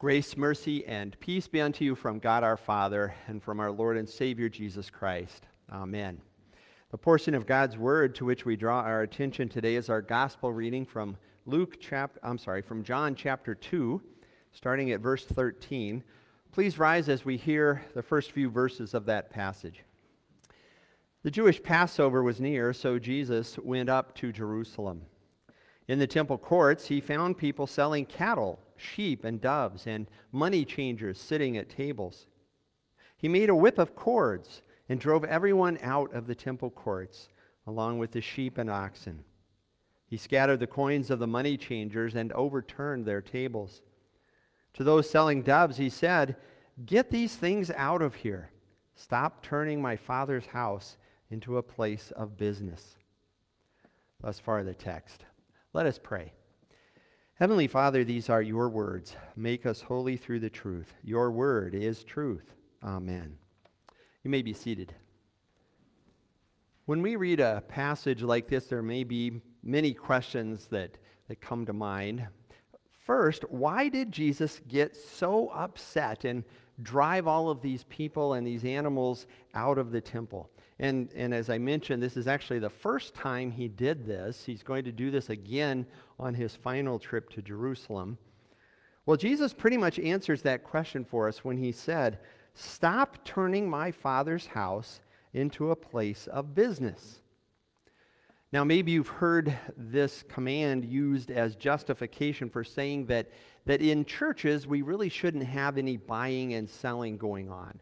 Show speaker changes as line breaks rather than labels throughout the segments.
Grace, mercy, and peace be unto you from God our Father and from our Lord and Savior Jesus Christ. Amen. The portion of God's word to which we draw our attention today is our gospel reading from Luke chapter I'm sorry, from John chapter 2, starting at verse 13. Please rise as we hear the first few verses of that passage. The Jewish Passover was near, so Jesus went up to Jerusalem. In the temple courts, he found people selling cattle sheep and doves and money changers sitting at tables. He made a whip of cords and drove everyone out of the temple courts, along with the sheep and oxen. He scattered the coins of the money changers and overturned their tables. To those selling doves, he said, Get these things out of here. Stop turning my father's house into a place of business. Thus far, the text. Let us pray. Heavenly Father, these are your words. Make us holy through the truth. Your word is truth. Amen. You may be seated. When we read a passage like this, there may be many questions that, that come to mind. First, why did Jesus get so upset and drive all of these people and these animals out of the temple? And, and as I mentioned, this is actually the first time he did this. He's going to do this again on his final trip to Jerusalem. Well, Jesus pretty much answers that question for us when he said, Stop turning my Father's house into a place of business. Now, maybe you've heard this command used as justification for saying that, that in churches we really shouldn't have any buying and selling going on.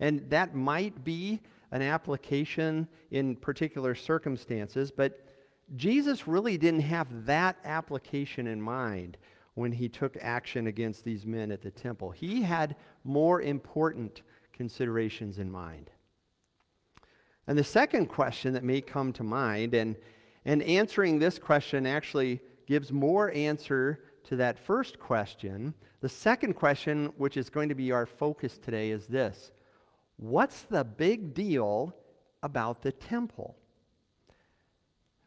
And that might be an application in particular circumstances, but Jesus really didn't have that application in mind when he took action against these men at the temple. He had more important considerations in mind. And the second question that may come to mind, and, and answering this question actually gives more answer to that first question. The second question, which is going to be our focus today, is this what's the big deal about the temple?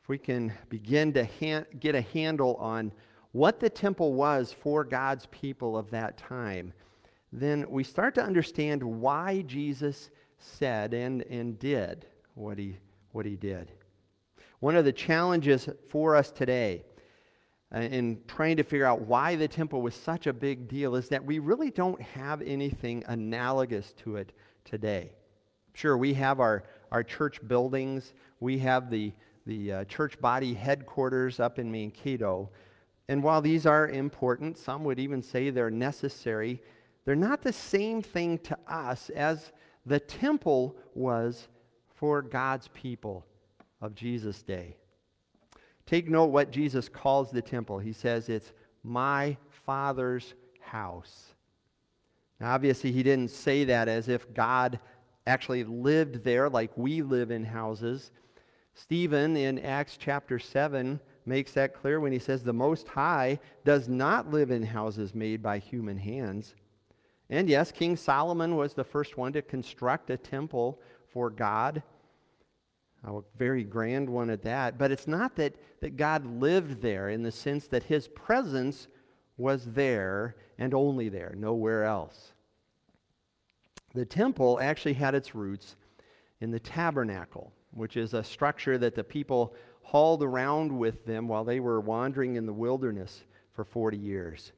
If we can begin to ha- get a handle on what the temple was for God's people of that time, then we start to understand why Jesus said and, and did what he, what he did. One of the challenges for us today uh, in trying to figure out why the temple was such a big deal is that we really don't have anything analogous to it today. Sure, we have our, our church buildings, we have the, the uh, church body headquarters up in Mankato. And while these are important, some would even say they're necessary, they're not the same thing to us as the temple was for God's people of Jesus' day. Take note what Jesus calls the temple. He says it's my Father's house. Now, obviously, he didn't say that as if God actually lived there like we live in houses. Stephen in Acts chapter 7 makes that clear when he says, The Most High does not live in houses made by human hands. And yes, King Solomon was the first one to construct a temple for God, a very grand one at that. But it's not that, that God lived there in the sense that his presence was there and only there, nowhere else. The temple actually had its roots in the tabernacle, which is a structure that the people hauled around with them while they were wandering in the wilderness for 40 years.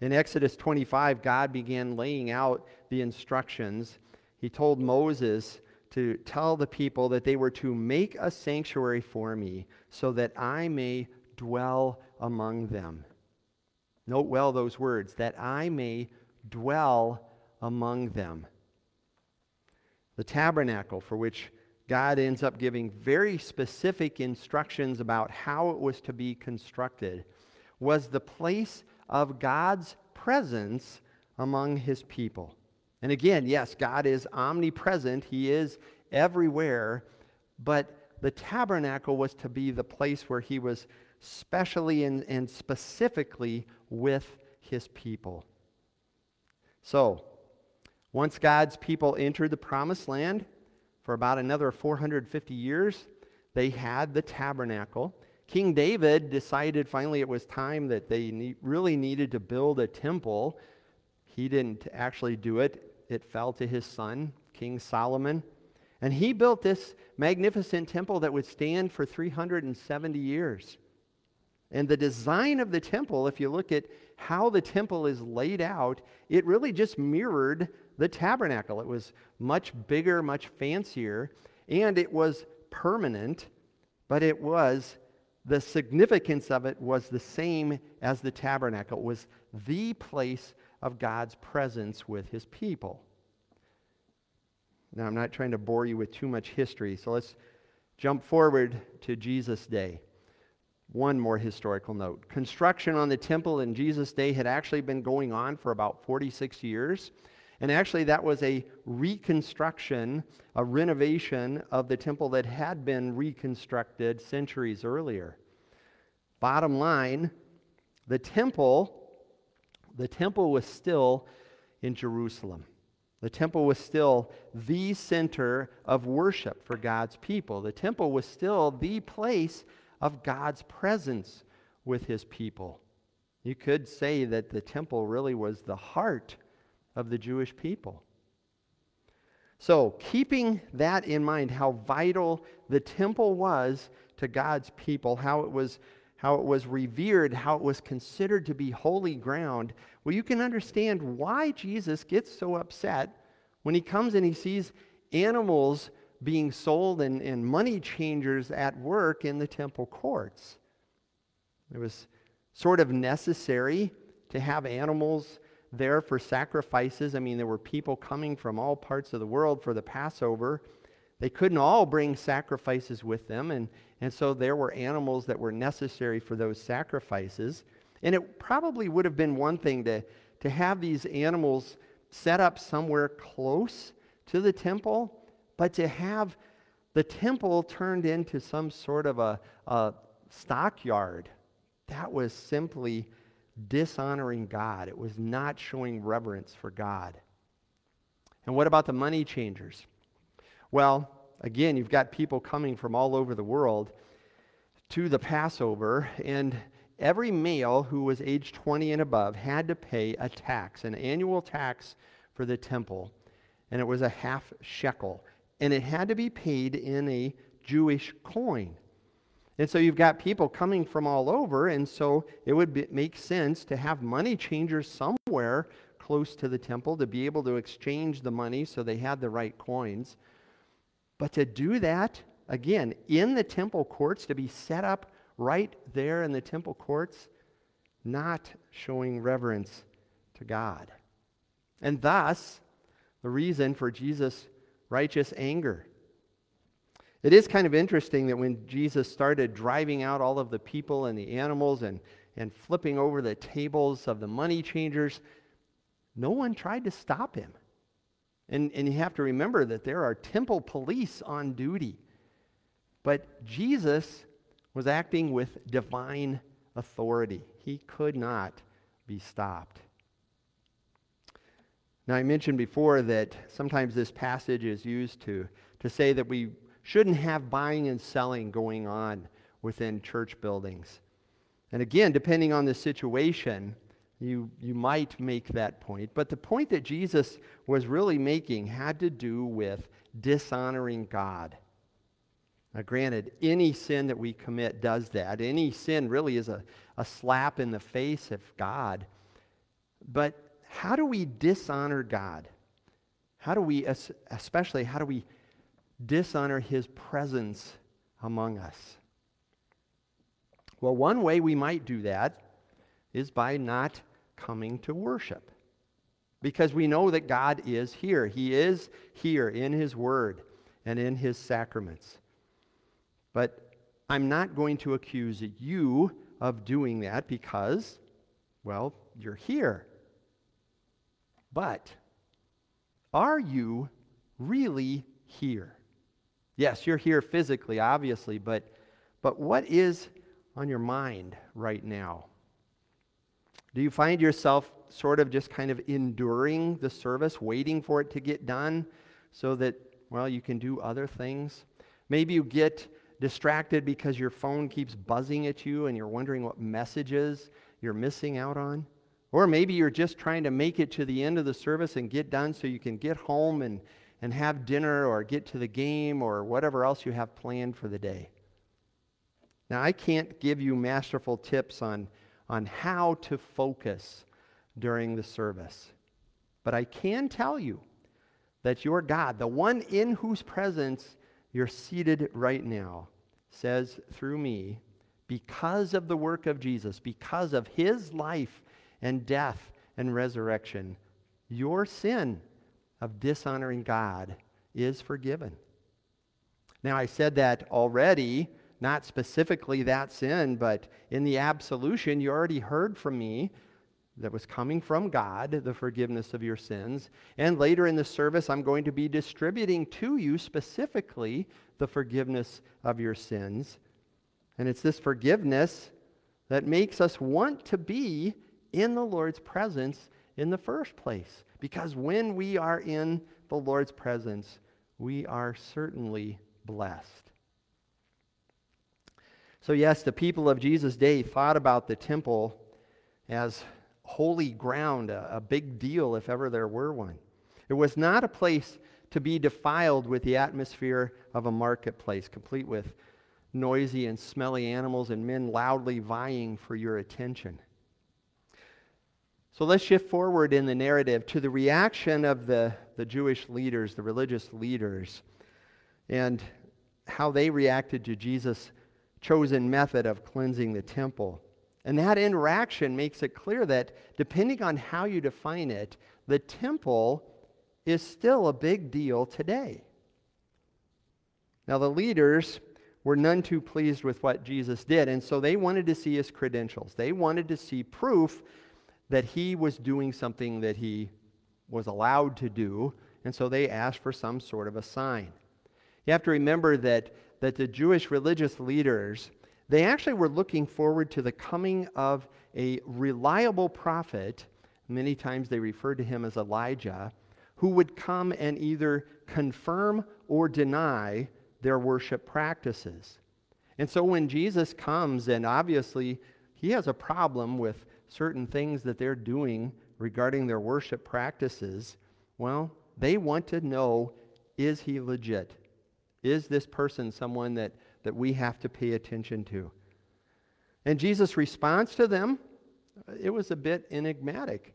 In Exodus 25, God began laying out the instructions. He told Moses to tell the people that they were to make a sanctuary for me so that I may dwell among them. Note well those words, that I may dwell among them. The tabernacle, for which God ends up giving very specific instructions about how it was to be constructed, was the place of God's presence among his people. And again, yes, God is omnipresent, he is everywhere, but the tabernacle was to be the place where he was specially and, and specifically with his people. So, once God's people entered the promised land for about another 450 years, they had the tabernacle. King David decided finally it was time that they really needed to build a temple. he didn't actually do it, it fell to his son, King Solomon. And he built this magnificent temple that would stand for 370 years. And the design of the temple, if you look at how the temple is laid out, it really just mirrored the tabernacle. It was much bigger, much fancier, and it was permanent, but it was the significance of it was the same as the tabernacle. It was the place of God's presence with his people. Now, I'm not trying to bore you with too much history, so let's jump forward to Jesus' day. One more historical note. Construction on the temple in Jesus' day had actually been going on for about 46 years. And actually, that was a reconstruction, a renovation of the temple that had been reconstructed centuries earlier. Bottom line, the temple, the temple was still in Jerusalem. The temple was still the center of worship for God's people. The temple was still the place of God's presence with his people. You could say that the temple really was the heart of the Jewish people. So, keeping that in mind, how vital the temple was to God's people, how it was, how it was revered, how it was considered to be holy ground, well, you can understand why Jesus gets so upset when he comes and he sees animals being sold and, and money changers at work in the temple courts. It was sort of necessary to have animals there for sacrifices. I mean, there were people coming from all parts of the world for the Passover. They couldn't all bring sacrifices with them, and, and so there were animals that were necessary for those sacrifices. And it probably would have been one thing to, to have these animals set up somewhere close to the temple, but to have the temple turned into some sort of a, a stockyard, that was simply dishonoring God. It was not showing reverence for God. And what about the money changers? Well, again, you've got people coming from all over the world to the Passover, and every male who was age 20 and above had to pay a tax, an annual tax for the temple, and it was a half shekel. And it had to be paid in a Jewish coin. And so you've got people coming from all over, and so it would be, make sense to have money changers somewhere close to the temple to be able to exchange the money so they had the right coins. But to do that, again, in the temple courts, to be set up right there in the temple courts, not showing reverence to God. And thus, the reason for Jesus' righteous anger. It is kind of interesting that when Jesus started driving out all of the people and the animals and, and flipping over the tables of the money changers, no one tried to stop him. And, and you have to remember that there are temple police on duty. But Jesus was acting with divine authority. He could not be stopped. Now, I mentioned before that sometimes this passage is used to, to say that we shouldn't have buying and selling going on within church buildings. And again, depending on the situation, you, you might make that point. But the point that Jesus was really making had to do with dishonoring God. Now, granted, any sin that we commit does that. Any sin really is a, a slap in the face of God. But how do we dishonor God? How do we, especially, how do we dishonor his presence among us? Well, one way we might do that is by not coming to worship. Because we know that God is here. He is here in his word and in his sacraments. But I'm not going to accuse you of doing that because, well, you're here. But are you really here? Yes, you're here physically, obviously, but, but what is on your mind right now? Do you find yourself sort of just kind of enduring the service, waiting for it to get done so that, well, you can do other things? Maybe you get distracted because your phone keeps buzzing at you and you're wondering what messages you're missing out on. Or maybe you're just trying to make it to the end of the service and get done so you can get home and, and have dinner or get to the game or whatever else you have planned for the day. Now, I can't give you masterful tips on, on how to focus during the service, but I can tell you that your God, the one in whose presence you're seated right now, says through me, because of the work of Jesus, because of his life and death and resurrection, your sin of dishonoring God is forgiven. Now, I said that already, not specifically that sin, but in the absolution, you already heard from me that was coming from God, the forgiveness of your sins. And later in the service, I'm going to be distributing to you specifically the forgiveness of your sins. And it's this forgiveness that makes us want to be in the Lord's presence in the first place. Because when we are in the Lord's presence, we are certainly blessed. So, yes, the people of Jesus' day thought about the temple as holy ground, a, a big deal if ever there were one. It was not a place to be defiled with the atmosphere of a marketplace, complete with noisy and smelly animals and men loudly vying for your attention. So let's shift forward in the narrative to the reaction of the, the Jewish leaders, the religious leaders, and how they reacted to Jesus' chosen method of cleansing the temple. And that interaction makes it clear that depending on how you define it, the temple is still a big deal today. Now, the leaders were none too pleased with what Jesus did, and so they wanted to see his credentials. They wanted to see proof that he was doing something that he was allowed to do, and so they asked for some sort of a sign. You have to remember that, that the Jewish religious leaders they actually were looking forward to the coming of a reliable prophet. Many times they referred to him as Elijah, who would come and either confirm or deny their worship practices. And so when Jesus comes, and obviously he has a problem with certain things that they're doing regarding their worship practices, well, they want to know is he legit? Is this person someone that that we have to pay attention to. And Jesus' response to them, it was a bit enigmatic.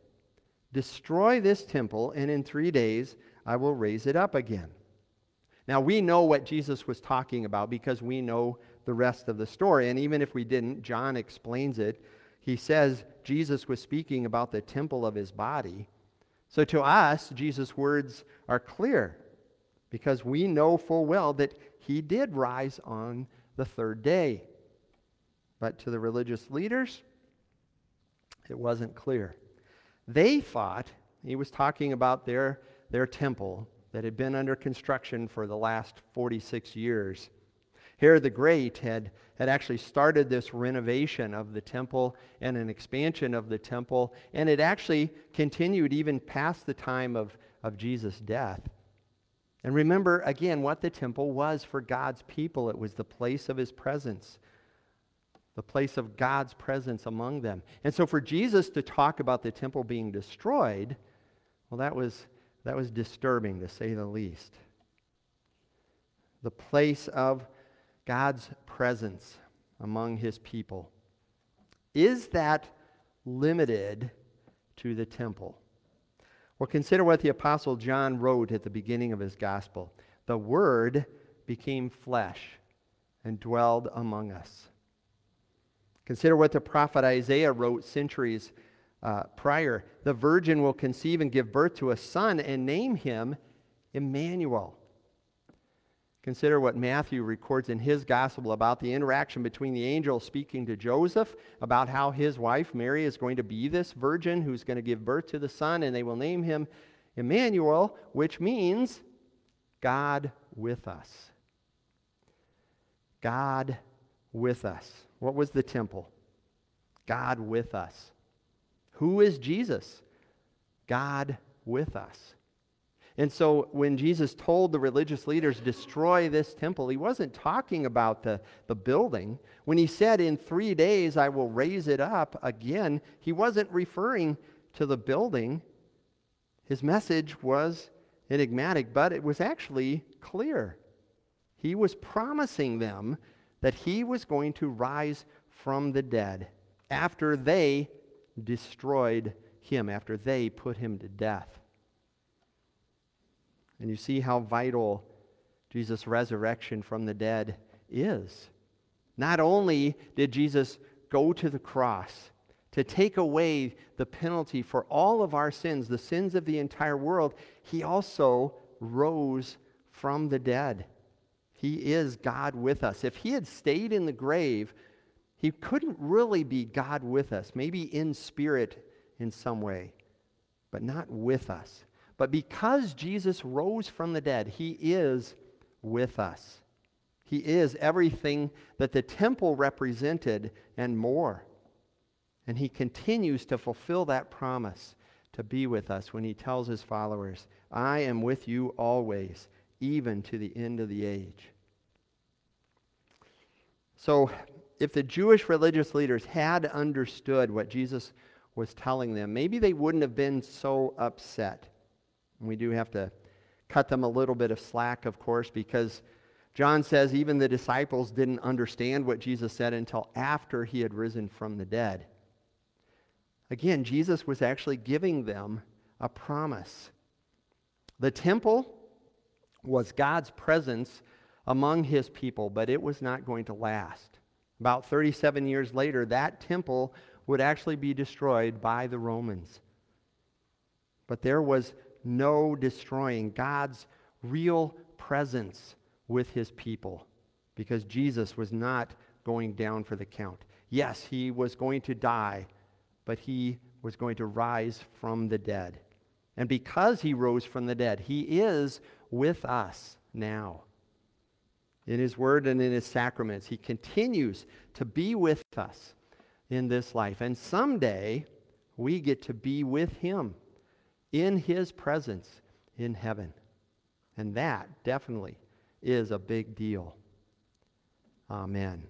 Destroy this temple, and in three days I will raise it up again. Now, we know what Jesus was talking about because we know the rest of the story. And even if we didn't, John explains it. He says Jesus was speaking about the temple of his body. So to us, Jesus' words are clear because we know full well that he did rise on the third day. But to the religious leaders, it wasn't clear. They thought he was talking about their, their temple that had been under construction for the last 46 years. Herod the Great had, had actually started this renovation of the temple and an expansion of the temple, and it actually continued even past the time of, of Jesus' death. And remember again what the temple was for God's people it was the place of his presence, the place of God's presence among them. And so for Jesus to talk about the temple being destroyed, well, that was, that was disturbing to say the least. The place of God's presence among his people. Is that limited to the temple? Well, consider what the Apostle John wrote at the beginning of his gospel. The Word became flesh and dwelled among us. Consider what the prophet Isaiah wrote centuries uh, prior. The virgin will conceive and give birth to a son and name him Emmanuel. Consider what Matthew records in his gospel about the interaction between the angel speaking to Joseph about how his wife Mary is going to be this virgin who's going to give birth to the son, and they will name him Emmanuel, which means God with us. God with us. What was the temple? God with us. Who is Jesus? God with us. And so when Jesus told the religious leaders, destroy this temple, he wasn't talking about the, the building. When he said, in three days I will raise it up again, he wasn't referring to the building. His message was enigmatic, but it was actually clear. He was promising them that he was going to rise from the dead after they destroyed him, after they put him to death. And you see how vital Jesus' resurrection from the dead is. Not only did Jesus go to the cross to take away the penalty for all of our sins, the sins of the entire world, he also rose from the dead. He is God with us. If he had stayed in the grave, he couldn't really be God with us, maybe in spirit in some way, but not with us. But because Jesus rose from the dead, he is with us. He is everything that the temple represented and more. And he continues to fulfill that promise to be with us when he tells his followers, I am with you always, even to the end of the age. So, if the Jewish religious leaders had understood what Jesus was telling them, maybe they wouldn't have been so upset. And we do have to cut them a little bit of slack, of course, because John says even the disciples didn't understand what Jesus said until after he had risen from the dead. Again, Jesus was actually giving them a promise. The temple was God's presence among his people, but it was not going to last. About 37 years later, that temple would actually be destroyed by the Romans. But there was no destroying God's real presence with his people because Jesus was not going down for the count. Yes, he was going to die, but he was going to rise from the dead. And because he rose from the dead, he is with us now. In his word and in his sacraments, he continues to be with us in this life. And someday, we get to be with him in his presence in heaven. And that definitely is a big deal. Amen.